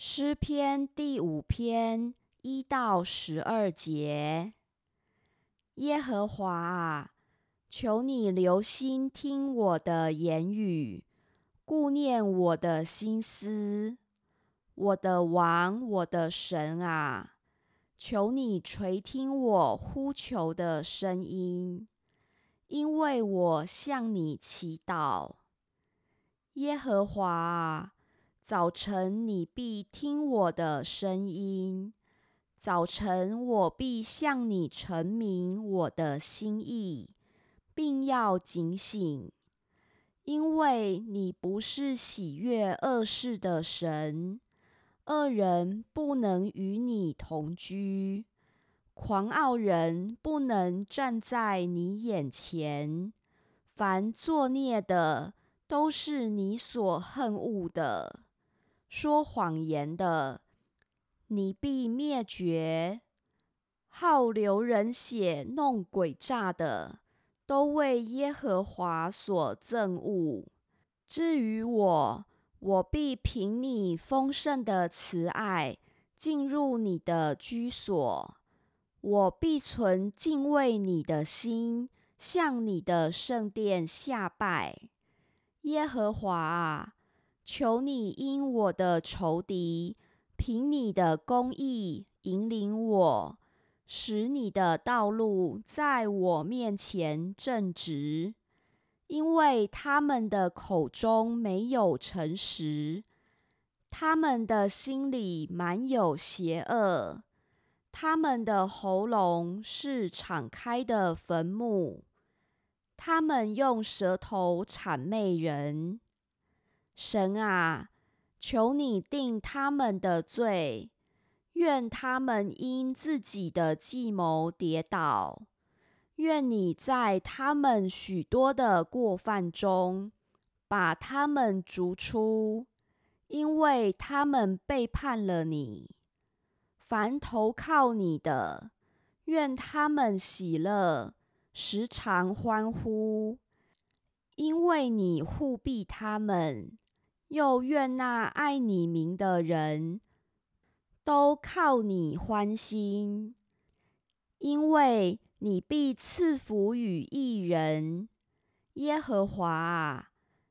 诗篇第五篇一到十二节：耶和华啊，求你留心听我的言语，顾念我的心思。我的王，我的神啊，求你垂听我呼求的声音，因为我向你祈祷。耶和华啊。早晨，你必听我的声音；早晨，我必向你陈明我的心意，并要警醒，因为你不是喜悦恶事的神，恶人不能与你同居，狂傲人不能站在你眼前，凡作孽的都是你所恨恶的。说谎言的，你必灭绝；好流人血、弄诡诈的，都为耶和华所憎恶。至于我，我必凭你丰盛的慈爱进入你的居所；我必存敬畏你的心，向你的圣殿下拜。耶和华啊！求你因我的仇敌，凭你的公义引领我，使你的道路在我面前正直。因为他们的口中没有诚实，他们的心里满有邪恶，他们的喉咙是敞开的坟墓，他们用舌头谄媚人。神啊，求你定他们的罪，愿他们因自己的计谋跌倒；愿你在他们许多的过犯中把他们逐出，因为他们背叛了你。凡投靠你的，愿他们喜乐，时常欢呼，因为你护庇他们。又愿那爱你名的人都靠你欢心，因为你必赐福与一人。耶和华啊，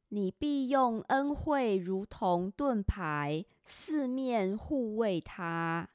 你必用恩惠如同盾牌，四面护卫他。